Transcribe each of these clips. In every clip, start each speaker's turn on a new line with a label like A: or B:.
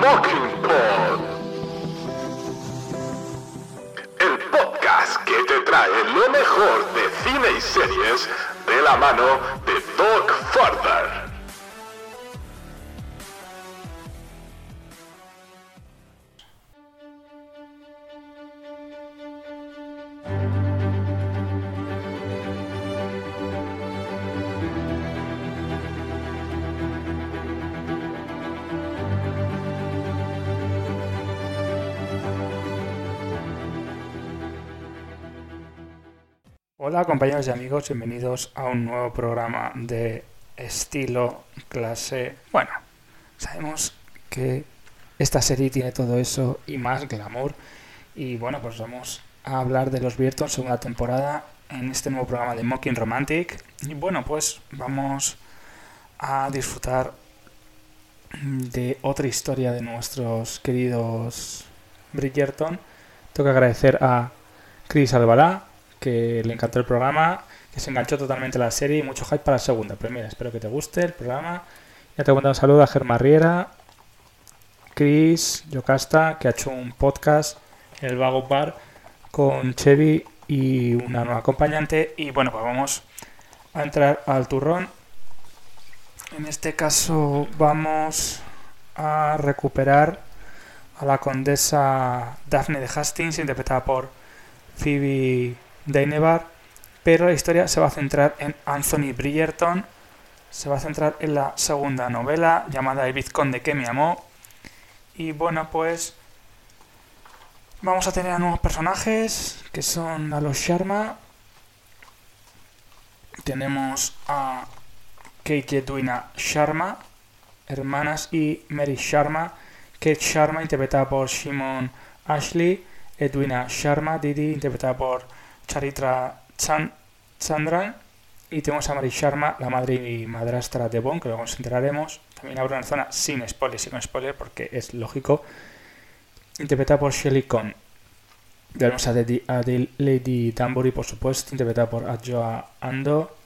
A: Mockingbird. El podcast que te trae lo mejor de cine y series de la mano de Doug Farther.
B: Hola compañeros y amigos, bienvenidos a un nuevo programa de estilo clase. Bueno, sabemos que esta serie tiene todo eso y más glamour. Y bueno, pues vamos a hablar de los Virtuos segunda temporada en este nuevo programa de Mocking Romantic. Y bueno, pues vamos a disfrutar de otra historia de nuestros queridos Bridgerton. Tengo que agradecer a Chris Albalá, que le encantó el programa, que se enganchó totalmente la serie y mucho hype para la segunda. Pero mira, espero que te guste el programa. Ya te mando un saludo a Germán Riera, Chris, Yocasta, que ha hecho un podcast en el Vago Bar con Chevy y una nueva acompañante. Y bueno, pues vamos a entrar al turrón. En este caso vamos a recuperar a la condesa Daphne de Hastings, interpretada por Phoebe Dainebar, pero la historia se va a centrar en Anthony Bridgerton, se va a centrar en la segunda novela llamada El vizconde que me amó. Y bueno, pues vamos a tener a nuevos personajes que son a los Sharma. Tenemos a Kate Edwina Sharma, hermanas, y Mary Sharma. Kate Sharma, interpretada por Shimon Ashley. Edwina Sharma, Didi, interpretada por Charitra Chan Chandran. Y tenemos a Mary Sharma, la madre y madrastra de Bond, que luego nos enteraremos. También habrá una zona sin spoilers con spoiler, porque es lógico. Interpretada por Shelley Cohn. Tenemos a, Lady, a Lady por supuesto, interpretada por Adjoa Ando.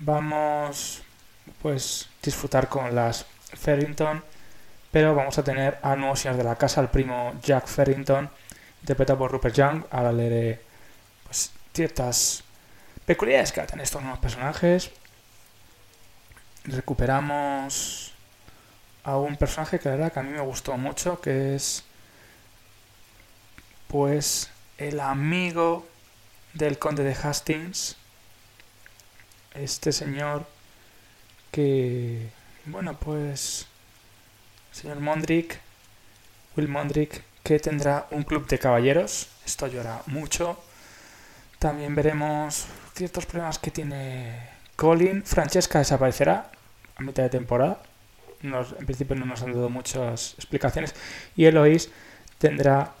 B: Vamos, pues, disfrutar con las Farrington. Pero vamos a tener al nuevo señor de la casa, el primo Jack Farrington, interpretado por Rupert Young. Ahora leeré ciertas peculiaridades que hacen estos nuevos personajes. Recuperamos a un personaje que la verdad que a mí me gustó mucho, que es pues el amigo del conde de Hastings. Este señor que, bueno, pues, señor Mondrick, Will Mondrick, que tendrá un club de caballeros. Esto llora mucho. También veremos ciertos problemas que tiene Colin. Francesca desaparecerá a mitad de temporada. Nos, en principio no nos han dado muchas explicaciones. Y Eloise tendrá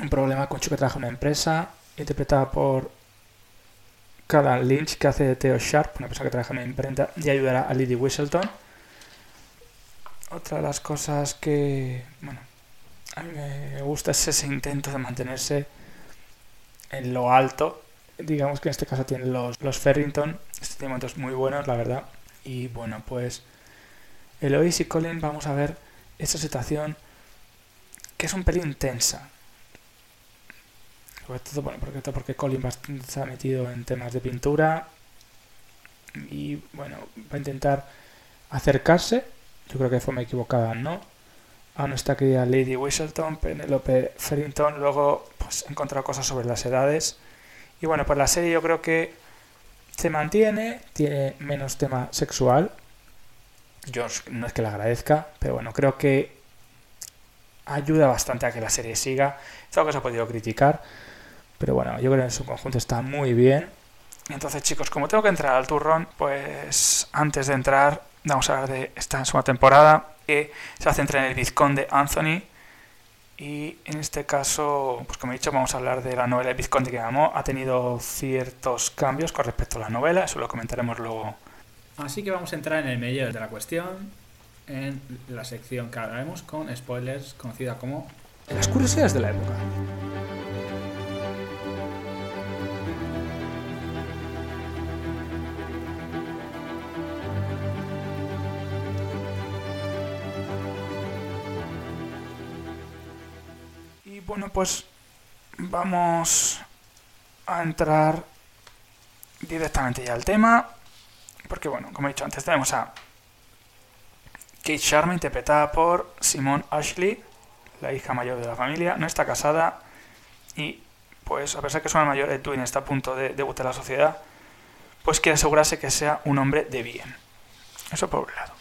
B: un problema con Chu que trabaja en una empresa, interpretada por Cadan Lynch, que hace de Theo Sharp, una persona que trabaja en una imprenta, y ayudará a Lady Whistleton. Otra de las cosas que, bueno, a mí me gusta es ese intento de mantenerse en lo alto. Digamos que en este caso tienen los, los Ferrington. Este tiene momentos muy buenos, la verdad. Y bueno, pues Eloise y Colin vamos a ver esta situación que es un pelín tensa. Sobre todo, bueno, porque, Colin está metido en temas de pintura. Y bueno, va a intentar acercarse. Yo creo que de forma equivocada, ¿no? A nuestra querida Lady Whistleton, Penelope Ferrington, luego pues, he encontrado cosas sobre las edades. Y bueno, pues la serie yo creo que se mantiene, tiene menos tema sexual. Yo no es que la agradezca, pero bueno, creo que ayuda bastante a que la serie siga. Es algo que se ha podido criticar, pero bueno, yo creo que en su conjunto está muy bien. Entonces, chicos, como tengo que entrar al turrón, pues antes de entrar, vamos a hablar de esta segunda temporada que se centra en el vizconde Anthony. Y en este caso, pues como he dicho, vamos a hablar de la novela El vizconde que llamó. Ha tenido ciertos cambios con respecto a la novela, eso lo comentaremos luego.
C: Así que vamos a entrar en el medio de la cuestión, en la sección que hablaremos con spoilers, conocida como
B: Las curiosidades de la época. Bueno, pues vamos a entrar directamente ya al tema. Porque bueno, como he dicho antes, tenemos a Kate Sharma, interpretada por Simone Ashley, la hija mayor de la familia. No está casada y, pues, a pesar que es una mayor, Edwin está a punto de debutar en la sociedad, pues quiere asegurarse que sea un hombre de bien. Eso por un lado.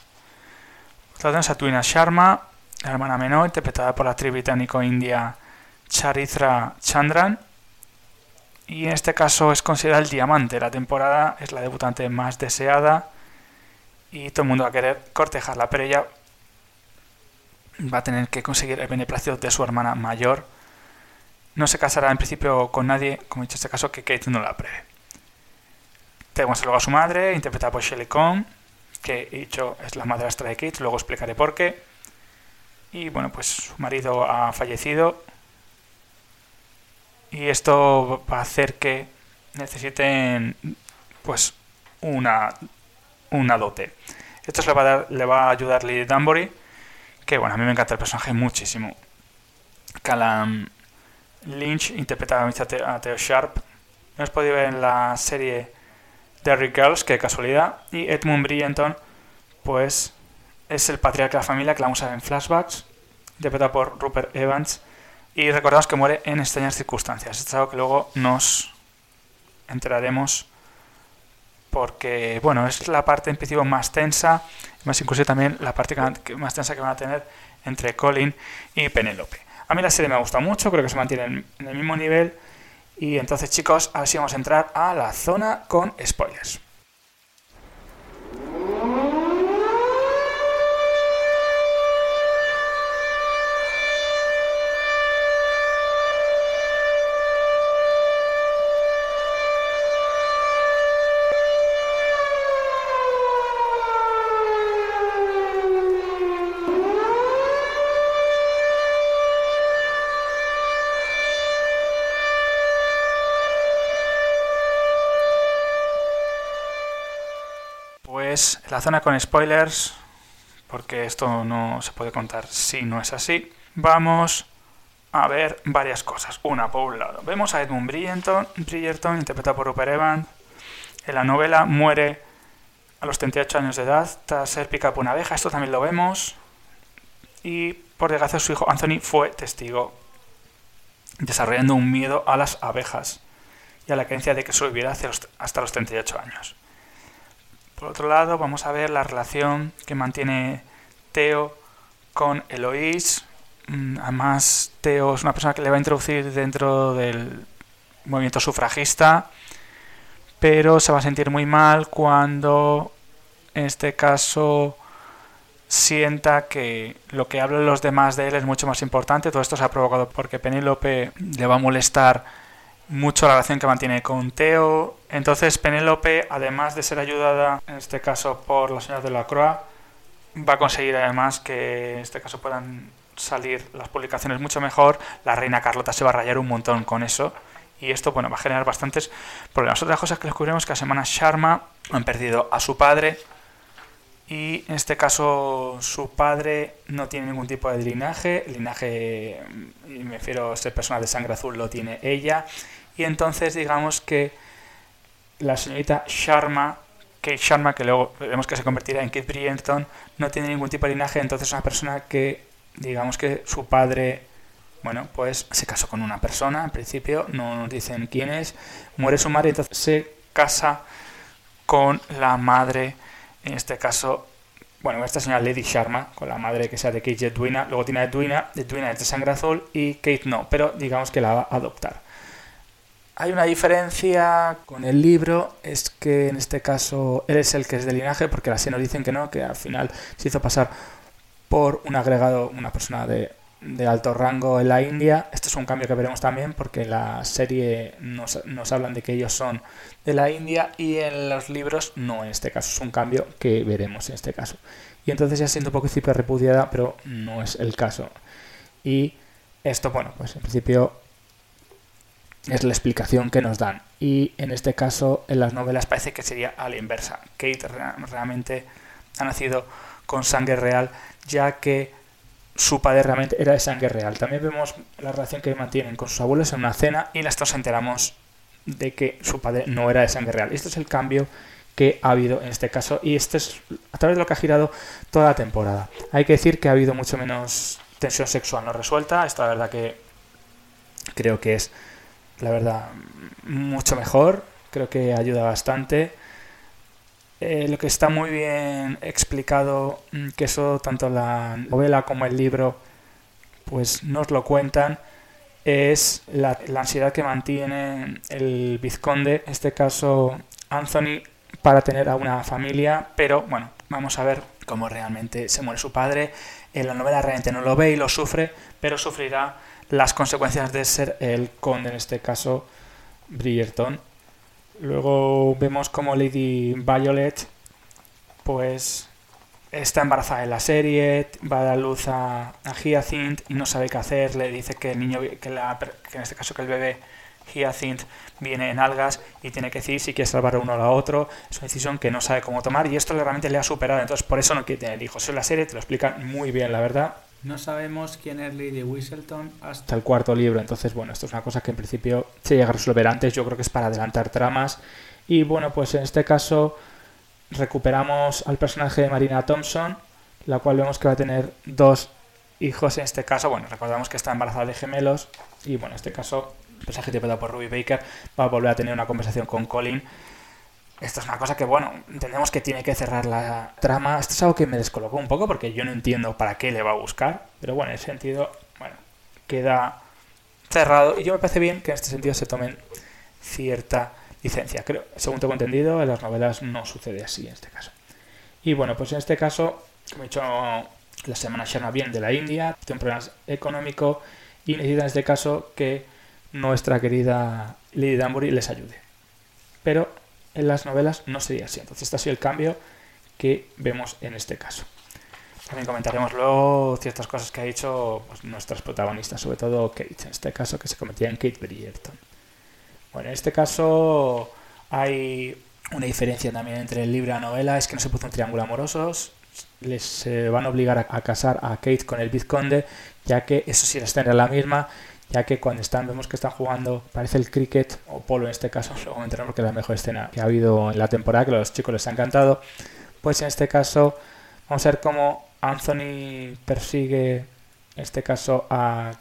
B: Tenemos a Twina Sharma, la hermana menor, interpretada por la actriz británico-india Charithra Chandran. Y en este caso es considerada el diamante de la temporada, es la debutante más deseada y todo el mundo va a querer cortejarla, pero ella va a tener que conseguir el beneplácito de su hermana mayor. No se casará en principio con nadie, como he dicho en este caso, que Kate no la prevé. Tenemos luego a su madre, interpretada por Shelley Cohn, que he dicho es la madrastra de Kate, luego explicaré por qué. Y bueno, pues su marido ha fallecido. Y esto va a hacer que necesiten pues una, una dote. Esto le va a, le va a ayudar Lily Danbury, que bueno, a mí me encanta el personaje muchísimo. Callum Lynch interpreta a Theo Sharp. No os podéis ver en la serie Derry Girls, que casualidad. Y Edmund Brillenton, pues es el patriarca de la familia que la vamos a ver en flashbacks, interpretado por Rupert Evans. Y recordamos que muere en extrañas circunstancias. Esto es algo que luego nos enteraremos porque, bueno, es la parte en principio más tensa, más incluso también la parte más tensa que van a tener entre Colin y Penélope. A mí la serie me ha gustado mucho, creo que se mantiene en el mismo nivel. Y entonces, chicos, ahora vamos a entrar a la zona con spoilers. La zona con spoilers, porque esto no se puede contar si no es así. Vamos a ver varias cosas. Una, por un lado, vemos a Edmund Bridgerton interpretado por Rupert Evans. En la novela muere a los 38 años de edad tras ser picado por una abeja. Esto también lo vemos. Y por desgracia su hijo Anthony fue testigo, desarrollando un miedo a las abejas y a la creencia de que sobrevivirá hasta los 38 años. Por otro lado, vamos a ver la relación que mantiene Teo con Eloís. Mm, además, Teo es una persona que le va a introducir dentro del movimiento sufragista, pero se va a sentir muy mal cuando, en este caso, sienta que lo que hablan los demás de él es mucho más importante. Todo esto se ha provocado porque Penélope le va a molestar mucho la relación que mantiene con Teo. Entonces Penélope, además de ser ayudada, en este caso por la señora de la Croix, va a conseguir además que en este caso puedan salir las publicaciones mucho mejor. La reina Carlota se va a rayar un montón con eso. Y esto bueno, va a generar bastantes problemas. Otras cosas que descubrimos que la semana Sharma han perdido a su padre. Y en este caso su padre no tiene ningún tipo de linaje. El linaje, me refiero a ser persona de sangre azul, lo tiene ella y entonces digamos que la señorita Sharma, Kate Sharma, que luego vemos que se convertirá en Kate Bridgerton, no tiene ningún tipo de linaje, entonces es una persona que, digamos que su padre, bueno, pues se casó con una persona, en principio, no nos dicen quién es, muere su madre, entonces se casa con la madre, en este caso, bueno, esta señora Lady Sharma, con la madre que sea de Kate Edwina, luego tiene a Edwina, Edwina es de sangre azul y Kate no, pero digamos que la va a adoptar. Hay una diferencia con el libro, es que en este caso él es el que es de linaje, porque las nos dicen que no, que al final se hizo pasar por un agregado, una persona de, alto rango en la India. Esto es un cambio que veremos también porque en la serie nos, nos, hablan de que ellos son de la India y en los libros no en este caso. Es un cambio que veremos en este caso. Y entonces ya siento un poco repudiada, pero no es el caso. Y esto, bueno, pues en principio es la explicación que nos dan. Y en este caso, en las novelas parece que sería a la inversa. Kate realmente ha nacido con sangre real, ya que su padre realmente era de sangre real. También vemos la relación que mantienen con sus abuelos en una cena y nos enteramos de que su padre no era de sangre real. Esto es el cambio que ha habido en este caso y esto es a través de lo que ha girado toda la temporada. Hay que decir que ha habido mucho menos tensión sexual no resuelta. Esto la verdad que creo que es la verdad, mucho mejor. Creo que ayuda bastante. Eh, lo que está muy bien explicado, mm, que eso tanto la novela como el libro pues nos lo cuentan, es la, ansiedad que mantiene el vizconde, en este caso Anthony, para tener a una familia, pero bueno, vamos a ver cómo realmente se muere su padre. En la novela realmente no lo ve y lo sufre, pero sufrirá las consecuencias de ser el conde, en este caso Bridgerton. Luego vemos como Lady Violet pues está embarazada en la serie, va a dar luz a, Hyacinth y no sabe qué hacer, le dice que el niño, que, la, que en este caso que el bebé Hyacinth viene en algas y tiene que decir si quiere salvar uno o a otro. Es una decisión que no sabe cómo tomar y esto realmente le ha superado. Entonces, por eso no quiere tener hijos. En la serie te lo explican muy bien, la verdad.
C: No sabemos quién es Lady Whistleton
B: hasta el cuarto libro. Entonces, bueno, esto es una cosa que en principio se llega a resolver antes. Yo creo que es para adelantar tramas. Y bueno, pues en este caso recuperamos al personaje de Marina Thompson, la cual vemos que va a tener dos hijos en este caso. Bueno, recordamos que está embarazada de gemelos. Y bueno, en este caso, el personaje interpretado por Ruby Baker va a volver a tener una conversación con Colin esto es una cosa que, bueno, entendemos que tiene que cerrar la trama. Esto es algo que me descolocó un poco porque yo no entiendo para qué le va a buscar. Pero bueno, en ese sentido, bueno, queda cerrado. Y yo me parece bien que en este sentido se tomen cierta licencia. Creo, según tengo entendido, en las novelas no sucede así en este caso. Y bueno, pues en este caso, como he dicho, la semana Sharma bien de la India, tiene problemas económicos y necesita en este caso que nuestra querida Lady Danbury les ayude. Pero en las novelas no sería así. Entonces, este ha sido el cambio que vemos en este caso. También comentaremos luego ciertas cosas que ha dicho pues, nuestras protagonistas, sobre todo Kate, en este caso, que se convertía en Kate Bridgerton. Bueno, en este caso hay una diferencia también entre el libro y la novela, es que no se puso un triángulo amorosos, les van a obligar a, casar a Kate con el vizconde, ya que eso sí la escena la misma, ya que cuando están, vemos que están jugando, parece el cricket o polo en este caso, luego entramos porque es la mejor escena que ha habido en la temporada, que a los chicos les ha encantado, pues en este caso vamos a ver cómo Anthony persigue, en este caso, a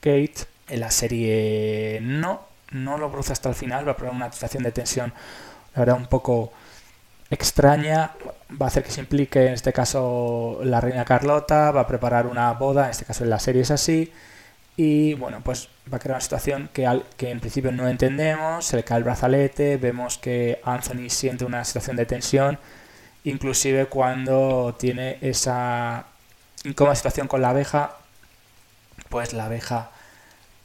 B: Kate. En la serie. No, no lo produce hasta el final, va a probar una situación de tensión, la verdad, un poco extraña, va a hacer que se implique, en este caso, la reina Carlota, va a preparar una boda, en este caso en la serie es así, y bueno, pues va a crear una situación que, al, que en principio no entendemos, se le cae el brazalete, vemos que Anthony siente una situación de tensión, inclusive cuando tiene esa incómoda situación con la abeja, pues la abeja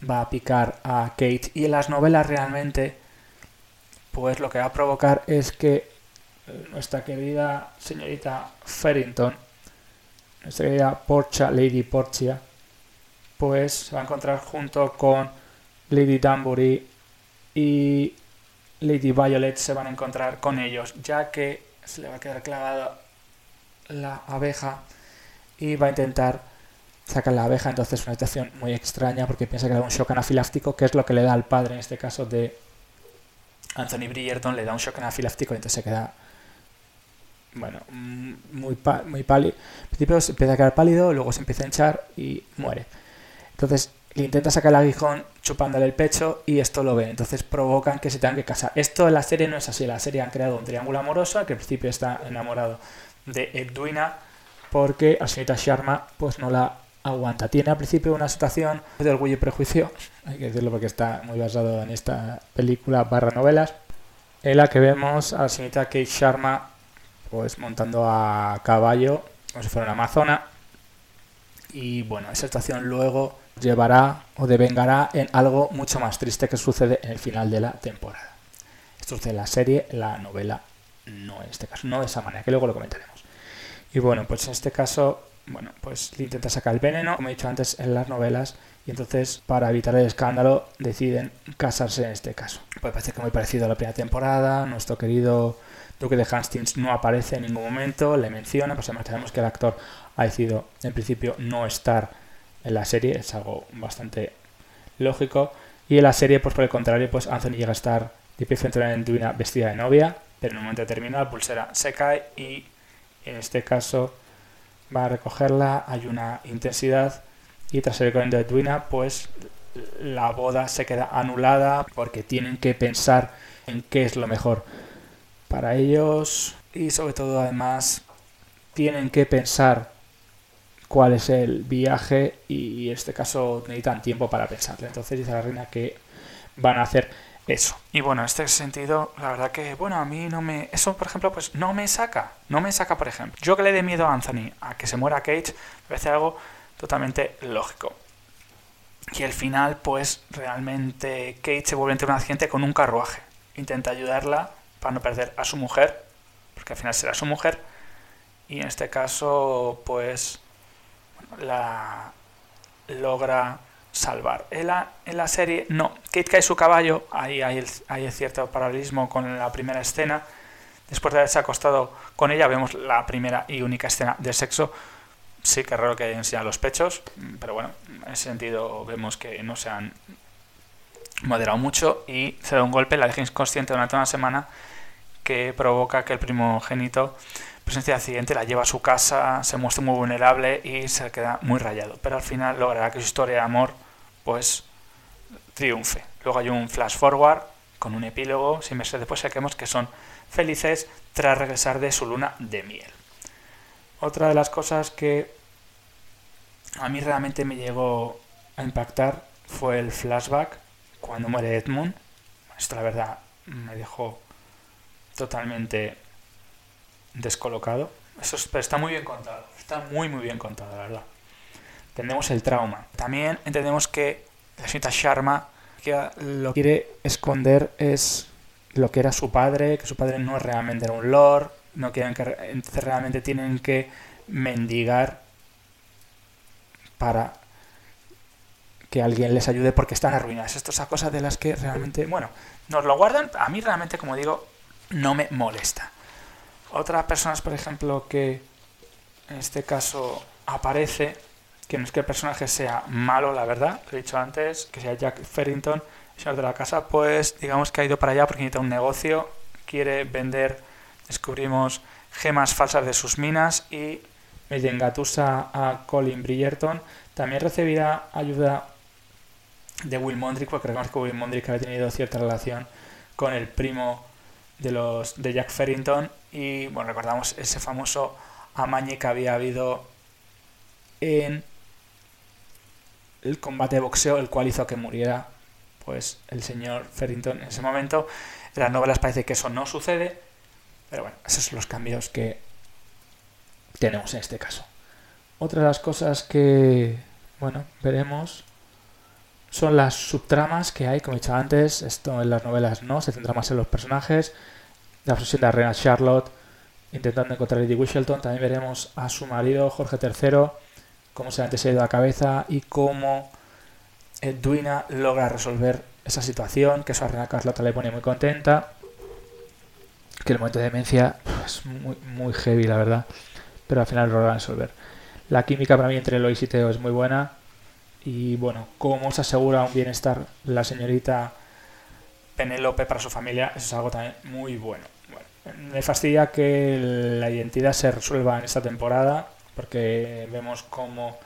B: va a picar a Kate. Y en las novelas realmente, pues lo que va a provocar es que eh, nuestra querida señorita Farrington, nuestra querida Portia, Lady Portia, pues se va a encontrar junto con Lady Danbury y Lady Violet se van a encontrar con ellos, ya que se le va a quedar clavada la abeja y va a intentar sacar la abeja. Entonces es una situación muy extraña porque piensa que le da un shock anafiláctico, que es lo que le da al padre, en este caso de Anthony Bridgerton, le da un shock anafiláctico y entonces se queda bueno, muy, pálido. Al principio se empieza a quedar pálido, luego se empieza a hinchar y muere. Entonces le intenta sacar el aguijón chupándole el pecho y esto lo ve. Entonces provocan que se tengan que casar. Esto en la serie no es así. En la serie han creado un triángulo amoroso que al principio está enamorado de Edwina porque a señorita Sharma pues no la aguanta. Tiene al principio una situación de orgullo y prejuicio, hay que decirlo porque está muy basado en esta película barra novelas, en la que vemos a la señorita Kate Sharma pues montando a caballo como si fuera una amazona y bueno, esa situación luego llevará o devengará en algo mucho más triste que sucede en el final de la temporada. Esto sucede en la serie, la novela no en este caso, no de esa manera, que luego lo comentaremos. Y bueno, pues en este caso, bueno, pues le intenta sacar el veneno, como he dicho antes, en las novelas, y entonces, para evitar el escándalo, deciden casarse en este caso. Pues parece que muy parecido a la primera temporada, nuestro querido Duque de Hastings no aparece en ningún momento, le menciona, pues además sabemos que el actor ha decidido en principio no estar en la serie, es algo bastante lógico. Y en la serie, pues por el contrario, pues Anthony llega a estar de pie frente a una vestida de novia, pero en un momento determinado la pulsera se cae y en este caso va a recogerla, hay una intensidad y tras el corriendo de Duina, pues la boda se queda anulada porque tienen que pensar en qué es lo mejor para ellos y sobre todo además tienen que pensar cuál es el viaje y en este caso necesitan tiempo para pensarlo. Entonces dice la reina que van a hacer eso. Y bueno, en este sentido, la verdad que, bueno, a mí no me... Eso, por ejemplo, pues no me saca. No me saca, por ejemplo. Yo que le dé miedo a Anthony a que se muera Cage, me parece algo totalmente lógico. Y al final, pues realmente Kate se vuelve entre un accidente con un carruaje. Intenta ayudarla para no perder a su mujer, porque al final será su mujer. Y en este caso, pues la logra salvar. En la, en la serie, no. Kate cae su caballo, ahí hay, hay cierto paralelismo con la primera escena. Después de haberse acostado con ella, vemos la primera y única escena de sexo. Sí que raro que enseñan los pechos, pero bueno, en ese sentido vemos que no se han moderado mucho y se da un golpe, la deja inconsciente durante una semana que provoca que el primogénito presencia de accidente, la lleva a su casa, se muestra muy vulnerable y se queda muy rayado. Pero al final logrará que su historia de amor pues triunfe. Luego hay un flash forward con un epílogo, sin meses después saquemos que son felices tras regresar de su luna de miel. Otra de las cosas que a mí realmente me llegó a impactar fue el flashback cuando muere Edmund. Esto la verdad me dejó totalmente descolocado. Eso está muy bien contado. Está muy muy bien contado, la verdad entendemos el trauma. También entendemos que la señorita Sharma que lo que quiere esconder es lo que era su padre, que su padre no es realmente un lord, no quieren que realmente tienen que mendigar para que alguien les ayude porque están arruinadas. Esto es a cosas de las que realmente, bueno, nos lo guardan, a mí realmente, como digo, no me molesta. Otras personas, por ejemplo, que en este caso aparece que no es que el personaje sea malo, la verdad, lo he dicho antes, que sea Jack Ferrington, señor de la casa, pues digamos que ha ido para allá porque necesita un negocio, quiere vender, descubrimos gemas falsas de sus minas y me engatusa a Colin Bridgerton. También recibirá ayuda de Will Mondrick, porque recordemos que Will Mondrick había tenido cierta relación con el primo de los de Jack Ferrington y bueno recordamos ese famoso amañe que había habido en el combate de boxeo, el cual hizo que muriera pues el señor Ferrington en ese momento. En las novelas parece que eso no sucede, pero bueno, esos son los cambios que tenemos en este caso. Otra de las cosas que, bueno, veremos son las subtramas que hay, como he dicho antes, esto en las novelas no, se centra más en los personajes, la obsesión de la reina Charlotte intentando encontrar a Lady Wishelton, también veremos a su marido Jorge III cómo se le ido la cabeza y cómo Edwina logra resolver esa situación, que eso a Reina Carlota le pone muy contenta, que el momento de demencia es muy, muy heavy, la verdad, pero al final lo logra resolver. La química para mí entre Lois y Teo es muy buena y bueno, cómo se asegura un bienestar la señorita Penélope para su familia, eso es algo también muy bueno. Me fastidia que la identidad se resuelva en esta temporada porque vemos cómo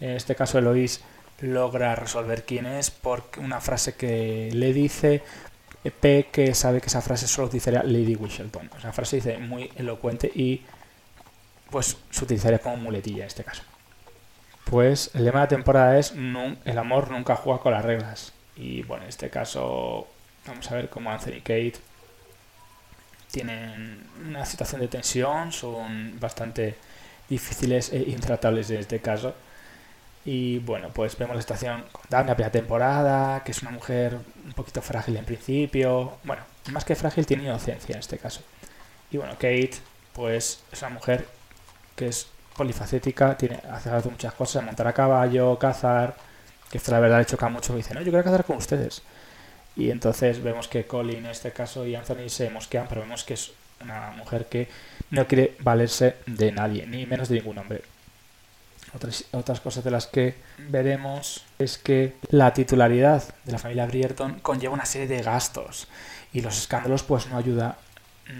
B: en este caso Eloís logra resolver quién es por una frase que le dice P que sabe que esa frase solo utilizaría Lady Wishelton. Esa frase dice muy elocuente y pues se utilizaría como muletilla en este caso. Pues el lema de la temporada es el amor nunca juega con las reglas. Y bueno, en este caso vamos a ver cómo Anthony y Kate tienen una situación de tensión, son bastante difíciles e intratables en este caso. Y bueno, pues vemos la situación con Daphne la primera temporada, que es una mujer un poquito frágil en principio. Bueno, más que frágil, tiene inocencia en este caso. Y bueno, Kate, pues es una mujer que es polifacética, tiene, hace muchas cosas, montar a caballo, cazar, que esto la verdad le choca mucho, dice, no, yo quiero cazar con ustedes. Y entonces vemos que Colin en este caso y Anthony se mosquean, pero vemos que es una mujer que no quiere valerse de nadie, ni menos de ningún hombre. Otras, otras cosas de las que veremos es que la titularidad de la familia Brierton conlleva una serie de gastos y los escándalos pues no ayuda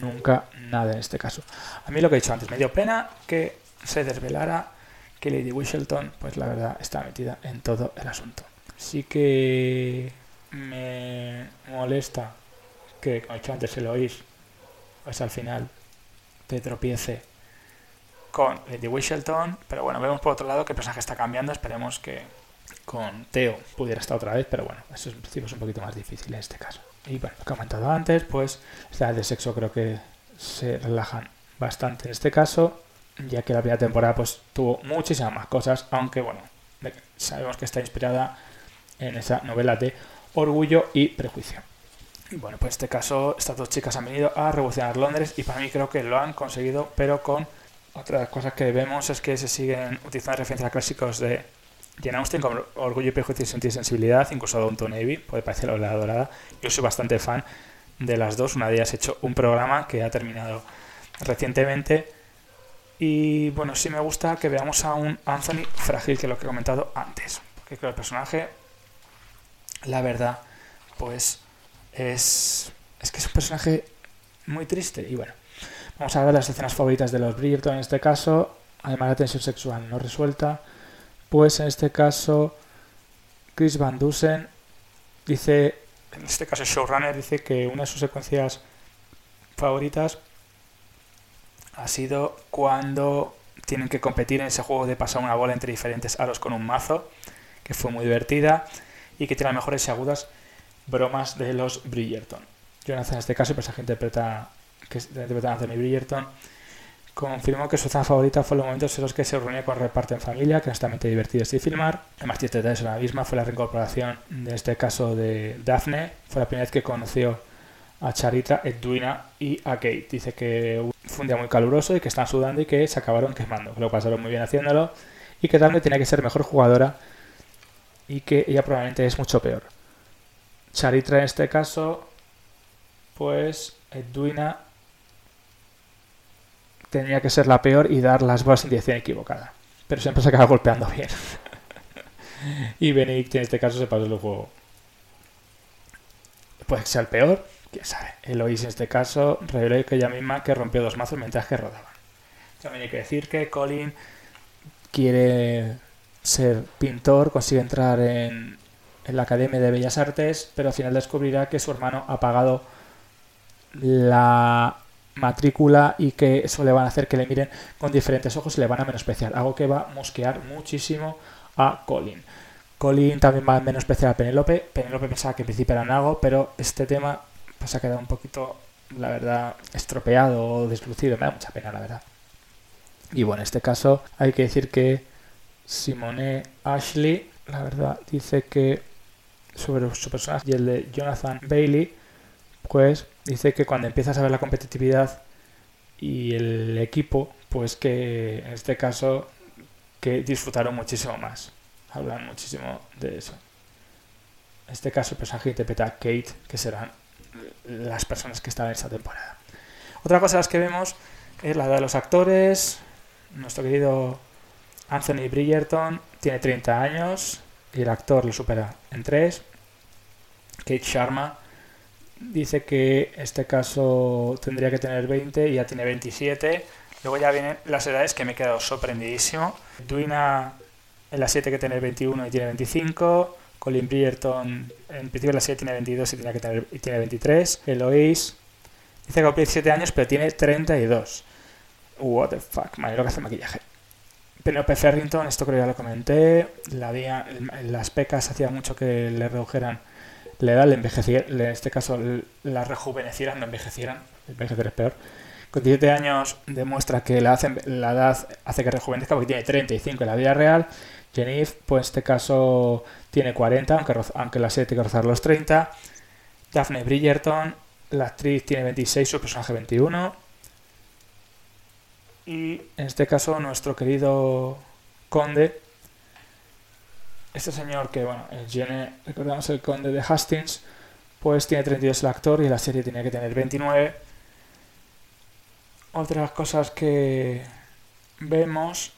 B: nunca nada en este caso. A mí lo que he dicho antes, me dio pena que se desvelara que Lady Wishelton, pues la verdad, está metida en todo el asunto. Sí que me molesta que, como he dicho antes, lo oís, pues al final te tropiece con Lady Wishelton, pero bueno, vemos por otro lado que el personaje está cambiando, esperemos que con Theo pudiera estar otra vez, pero bueno, eso es un poquito más difícil en este caso. Y bueno, lo que he comentado antes, pues las de sexo creo que se relajan bastante en este caso ya que la primera temporada pues tuvo muchísimas más cosas, aunque bueno, sabemos que está inspirada en esa novela de Orgullo y Prejuicio. Y bueno, pues en este caso estas dos chicas han venido a revolucionar Londres y para mí creo que lo han conseguido, pero con otras cosas que vemos es que se siguen utilizando referencias a clásicos de Jane Austen como Orgullo y Prejuicio y Sentir Sensibilidad, incluso Downton Navy, puede parecer la dorada. Yo soy bastante fan de las dos, una de ellas ha hecho un programa que ha terminado recientemente y bueno, sí me gusta que veamos a un Anthony frágil, que lo que he comentado antes. Porque creo que el personaje, la verdad, pues es, es que es un personaje muy triste. Y bueno, vamos a ver las escenas favoritas de los Bridgerton en este caso. Además, la tensión sexual no resuelta. Pues en este caso, Chris Van Dusen dice, en este caso, showrunner dice que una de sus secuencias favoritas ha sido cuando tienen que competir en ese juego de pasar una bola entre diferentes aros con un mazo, que fue muy divertida y que tiene las mejores y agudas bromas de los Bridgerton. Jonathan en este caso, el personaje interpreta, que interpreta a Anthony Bridgerton, confirmó que su zona favorita fue los momentos en los que se reunía con reparto en familia, que honestamente divertidos de filmar. El más triste de la misma fue la reincorporación de este caso de Daphne. Fue la primera vez que conoció a Charita, Edwina y a Kate. Dice que fue un día muy caluroso y que están sudando y que se acabaron quemando. Que lo pasaron muy bien haciéndolo y que Daphne tenía que ser mejor jugadora y que ella probablemente es mucho peor. Charitra en este caso, pues Edwina tenía que ser la peor y dar las bolas en dirección equivocada. Pero siempre se acaba golpeando bien. y Benedict en este caso se pasó el juego. Puede que sea el peor, quién sabe. Eloise en este caso reveló que ella misma que rompió dos mazos mientras que rodaban. También hay que decir que Colin quiere ser pintor, consigue entrar en, la Academia de Bellas Artes, pero al final descubrirá que su hermano ha pagado la matrícula y que eso le van a hacer que le miren con diferentes ojos y le van a menospreciar, algo que va a mosquear muchísimo a Colin. Colin también va a menospreciar a Penélope. Penélope pensaba que en principio era Nago, pero este tema pues ha quedado un poquito, la verdad, estropeado o deslucido. Me da mucha pena, la verdad. Y bueno, en este caso hay que decir que Simone Ashley, la verdad, dice que sobre su personaje y el de Jonathan Bailey, pues dice que cuando empiezas a ver la competitividad y el equipo, pues que en este caso que disfrutaron muchísimo más. Hablan muchísimo de eso. En este caso el personaje interpreta a Kate, que serán las personas que están en esta temporada. Otra cosa las que vemos es la de los actores. Nuestro querido Anthony Bridgerton tiene 30 años y el actor lo supera en 3. Kate Sharma dice que este caso tendría que tener 20 y ya tiene 27. Luego ya vienen las edades que me he quedado sorprendidísimo. Duina en la 7 que tiene 21 y tiene 25. Colin Bridgerton en principio la serie tiene 22 y tiene, que tener, y tiene 23. Eloise dice que cumple 7 años pero tiene 32. What the fuck, madre, lo que hace maquillaje. Penelope Ferrington, esto creo que ya lo comenté, la día, las pecas hacía mucho que le redujeran la edad, le envejecieran, en este caso la rejuvenecieran, no envejecieran, envejecer es peor. Con 17 años demuestra que la, la edad hace que rejuvenezca porque tiene 35 en la vida real. Jennifer, pues en este caso tiene 40, aunque, la serie tiene que rozar los 30. Daphne Bridgerton, la actriz tiene 26, su personaje 21. Y en este caso nuestro querido conde, este señor que, bueno, el recordamos el conde de Hastings, pues tiene 32 el actor y la serie tenía que tener 29. Otras cosas que vemos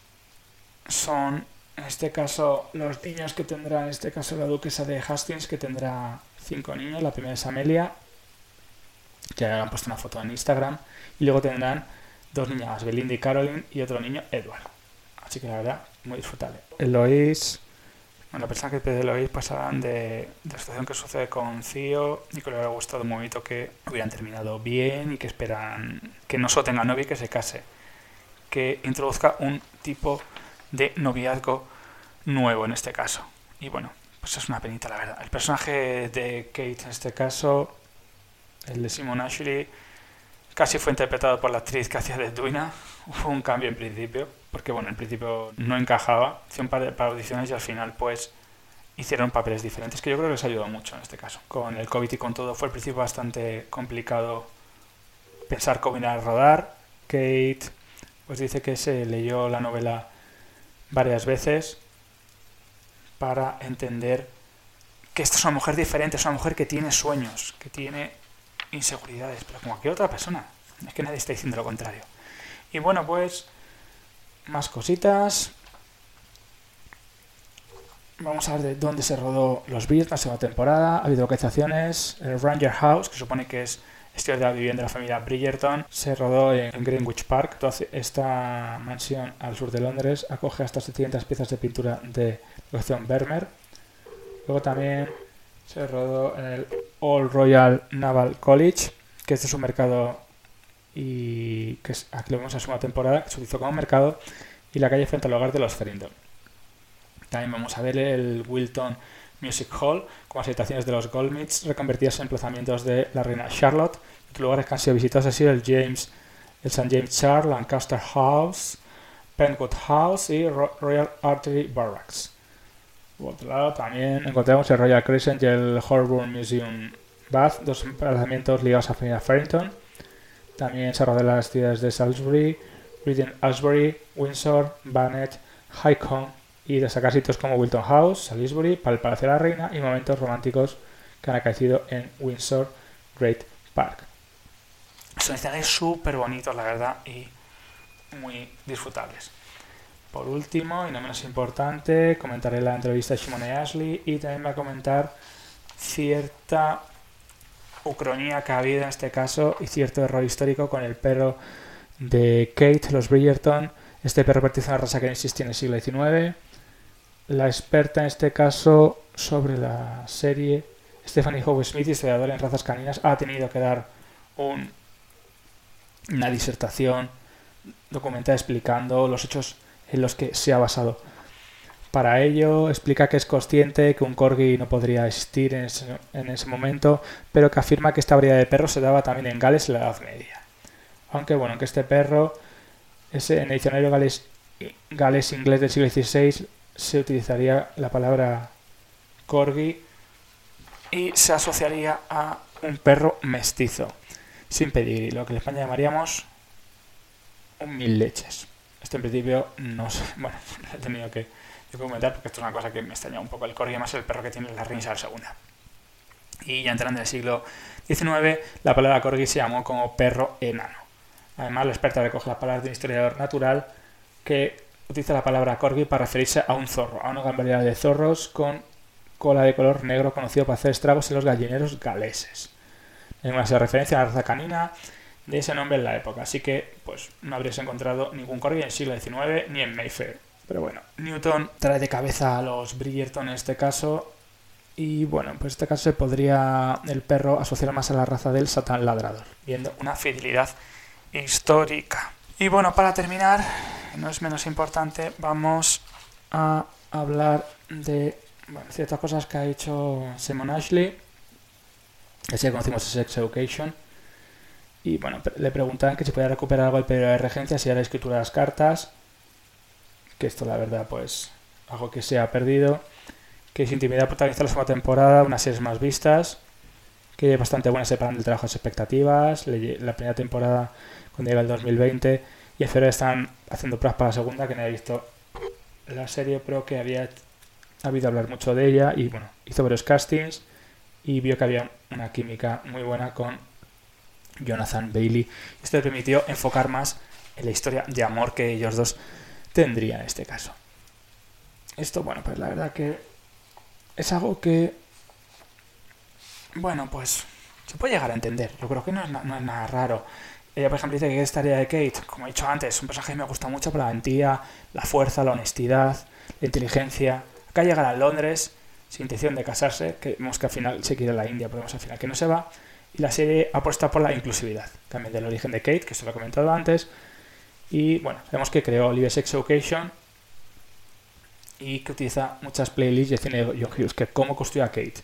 B: son, en este caso, los niños que tendrá, en este caso, la duquesa de Hastings, que tendrá cinco niños. La primera es Amelia, que han puesto una foto en Instagram. Y luego tendrán dos niñas, Belinda y Caroline, y otro niño, Edward. Así que la verdad, muy disfrutable. Eloís, bueno, pensaba que de Eloís pasaban de, de, la situación que sucede con Cío y que le hubiera gustado un momento que hubieran terminado bien y que esperan que no solo tenga novia y que se case. Que introduzca un tipo de noviazgo nuevo en este caso. Y bueno, pues es una penita la verdad. El personaje de Kate en este caso, el de Simon Ashley, casi fue interpretado por la actriz que hacía de Duina. Hubo un cambio en principio, porque bueno, en principio no encajaba. Hizo un par de audiciones y al final pues hicieron papeles diferentes, que yo creo que les ayudó mucho en este caso. Con el COVID y con todo fue al principio bastante complicado pensar combinar rodar. Kate pues dice que se leyó la novela varias veces para entender que esta es una mujer diferente, es una mujer que tiene sueños, que tiene inseguridades, pero como cualquier otra persona. Es que nadie está diciendo lo contrario. Y bueno, pues más cositas. Vamos a ver de dónde se rodó Los Beats la segunda temporada. Ha habido localizaciones. El Ranger House, que supone que es estilo de la vivienda de la familia Bridgerton, se rodó en Greenwich Park. Esta mansión al sur de Londres acoge hasta 700 piezas de pintura de colección Vermeer. Luego también se rodó en el All Royal Naval College, que este es un mercado y que aquí lo vemos en su temporada, que se utilizó como mercado, y la calle frente al hogar de los Ferrington. También vamos a ver el Wilton Music Hall, con las habitaciones de los Goldsmiths reconvertidas en emplazamientos de la reina Charlotte. Otros lugares que han sido visitados han sido el James, el St. James Charles, Lancaster House, Penwood House y Royal Artillery Barracks. Por otro lado, también encontramos el Royal Crescent y el Holborn Museum Bath, dos emplazamientos ligados a familia Farrington. También se rodean las ciudades de Salisbury, Reading Ashbury, Windsor, Barnet, Highcombe y destacar sitios como Wilton House, Salisbury, para el Palacio de la Reina y momentos románticos que han acaecido en Windsor Great Park. Son escenarios súper bonitos, la verdad, y muy disfrutables. Por último, y no menos importante, comentaré la entrevista de Shimon Ashley y también va a comentar cierta ucronía que ha habido en este caso y cierto error histórico con el perro de Kate, los Bridgerton. Este perro pertenece a una raza que no existía en el siglo XIX la experta en este caso sobre la serie, Stephanie Howe Smith, historiadora en razas caninas, ha tenido que dar una disertación documentada explicando los hechos en los que se ha basado. Para ello explica que es consciente que un corgi no podría existir en ese, en ese momento, pero que afirma que esta variedad de perros se daba también en Gales en la Edad Media. Aunque bueno, que este perro, ese, en el diccionario Gales, inglés del siglo XVI, se utilizaría la palabra corgi y se asociaría a un perro mestizo, sin pedir lo que en España llamaríamos un mil leches. Esto en principio no sé, bueno, he tenido que comentar porque esto es una cosa que me extraña un poco. El corgi más el perro que tiene la reina segunda. Y ya entrando en el siglo XIX, la palabra corgi se llamó como perro enano. Además, la experta recoge las palabras de un historiador natural que utiliza la palabra corgi para referirse a un zorro, a una gran variedad de zorros con cola de color negro conocido para hacer estragos en los gallineros galeses. En una referencia a la raza canina de ese nombre en la época, así que pues no habrías encontrado ningún corgi en el siglo XIX ni en Mayfair. Pero bueno, Newton trae de cabeza a los Bridgerton en este caso y bueno, pues en este caso se podría el perro asociar más a la raza del Satán ladrador, viendo una fidelidad histórica. Y bueno, para terminar, no es menos importante, vamos a hablar de ciertas cosas que ha hecho Simon Ashley. Que conocimos es Sex Education. Y bueno, le preguntan que si podía recuperar algo el periodo de regencia, si era la escritura de las cartas. Que esto, la verdad, pues, algo que se ha perdido. Que es intimidad protagonista la segunda temporada, unas series más vistas. Que es bastante buena separando el trabajo de expectativas. La primera temporada, cuando llega el 2020. Y febrero están haciendo pruebas para la segunda, que no he visto la serie, pero que había habido hablar mucho de ella. Y bueno, hizo varios castings y vio que había una química muy buena con Jonathan Bailey. Esto le permitió enfocar más en la historia de amor que ellos dos tendrían en este caso. Esto, bueno, pues la verdad que es algo que, bueno, pues se puede llegar a entender. Yo creo que no es, no es nada raro. Ella, por ejemplo, dice que esta área de Kate, como he dicho antes, es un personaje que me gusta mucho por la valentía, la fuerza, la honestidad, la inteligencia. Acá llegará a Londres sin intención de casarse, que vemos que al final se quiere a la India, pero vemos al final que no se va y la serie apuesta por la inclusividad, también del origen de Kate, que se lo he comentado antes. Y bueno, vemos que creó Live Sex Education y que utiliza muchas playlists de cine de John Hughes, que cómo construyó a Kate.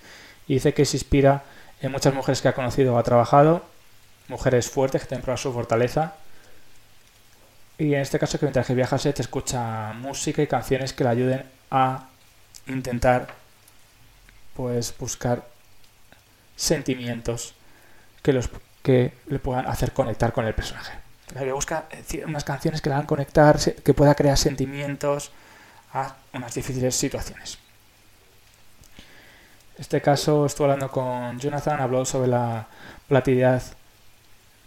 B: Y dice que se inspira en muchas mujeres que ha conocido o ha trabajado, mujeres fuertes que tienen probado su fortaleza. Y en este caso que mientras que viajas te escucha música y canciones que le ayuden a intentar pues buscar sentimientos que, los, que le puedan hacer conectar con el personaje. Busca eh, unas canciones que le hagan conectar, que pueda crear sentimientos a unas difíciles situaciones. Este caso estuve hablando con Jonathan, habló sobre la volatilidad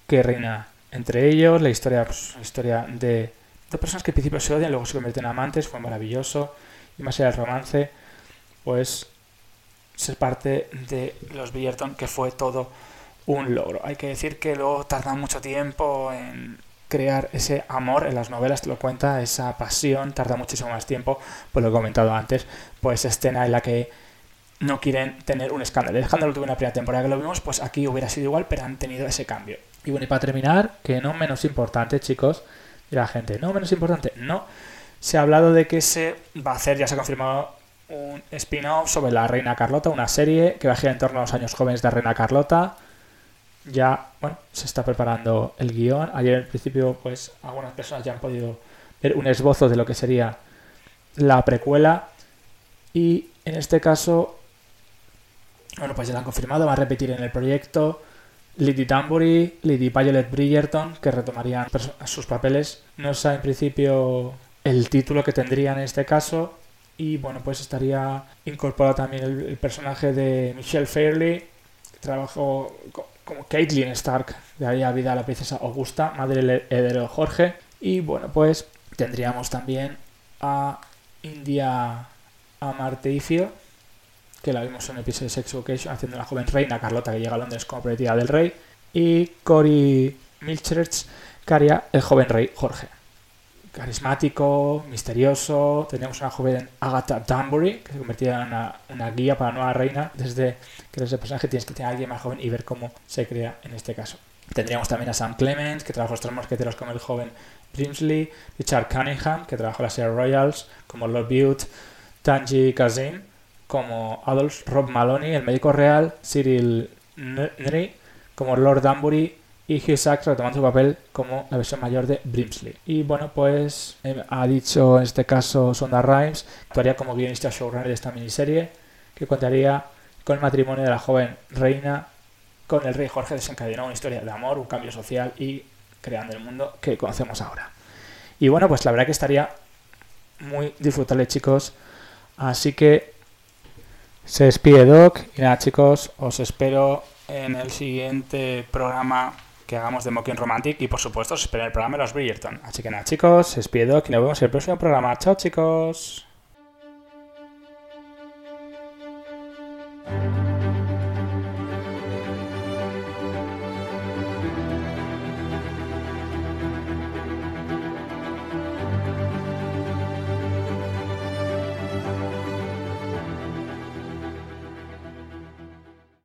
B: que reina entre ellos, la historia, pues, la historia de dos personas que al principio se odian, luego se convierten en amantes, fue maravilloso, y más allá del romance, pues ser parte de los Bridgerton, que fue todo un logro. Hay que decir que luego tarda mucho tiempo en crear ese amor en las novelas, te lo cuenta, esa pasión, tarda muchísimo más tiempo, pues lo he comentado antes, pues escena en la que no quieren tener un escándalo. El escándalo tuvo una primera temporada que lo vimos, pues aquí hubiera sido igual, pero han tenido ese cambio. Y bueno, y para terminar, que no menos importante, chicos, y la gente, no menos importante, no, se ha hablado de que se va a hacer, ya se ha confirmado un spin-off sobre la Reina Carlota, una serie que va a girar en torno a los años jóvenes de Reina Carlota. Ya, bueno, se está preparando el guion. Ayer en principio, pues algunas personas ya han podido ver un esbozo de lo que sería la precuela. Y en este caso, bueno, pues ya lo han confirmado, va a repetir en el proyecto Lady Danbury, Lady Violet Bridgerton, que retomarían sus papeles. No sé en principio el título que tendrían en este caso, y bueno, pues estaría incorporado también el, personaje de Michelle Fairley, que trabajó como Caitlyn Stark, daría vida a la princesa Augusta, madre heredero Jorge. Y bueno, pues tendríamos también a India Amarteifio, que la vimos en el episodio de Sex Education, haciendo la joven reina Carlota que llega a Londres como prometida del rey. Y Cory Milchers, que haría el joven rey Jorge carismático, misterioso. Teníamos una joven Agatha Danbury, que se convertía en una, guía para la nueva reina. Desde que eres el personaje tienes que tener a alguien más joven y ver cómo se crea en este caso. Tendríamos también a Sam Clements, que trabajó los tres mosqueteros como el joven Brimsley, Richard Cunningham, que trabajó las Sierra Royals, como Lord Bute, Tanji Kazim, como Adolf Rob Maloney, el médico real, Cyril Nri, como Lord Danbury y Hugh retomando su papel como la versión mayor de Brimsley. Y bueno, pues eh, ha dicho en este caso Sonda Rhimes, actuaría como guionista showrunner de esta miniserie, que contaría con el matrimonio de la joven reina con el rey Jorge desencadenó una historia de amor, un cambio social y creando el mundo que conocemos ahora. Y bueno, pues la verdad que estaría muy disfrutable chicos. Así que se despide Doc y nada chicos, os espero en el siguiente programa que hagamos de Mocking Romantic y por supuesto os espero en el programa de los Bridgerton. Así que nada chicos, os pido que nos vemos en el próximo programa. Chao chicos.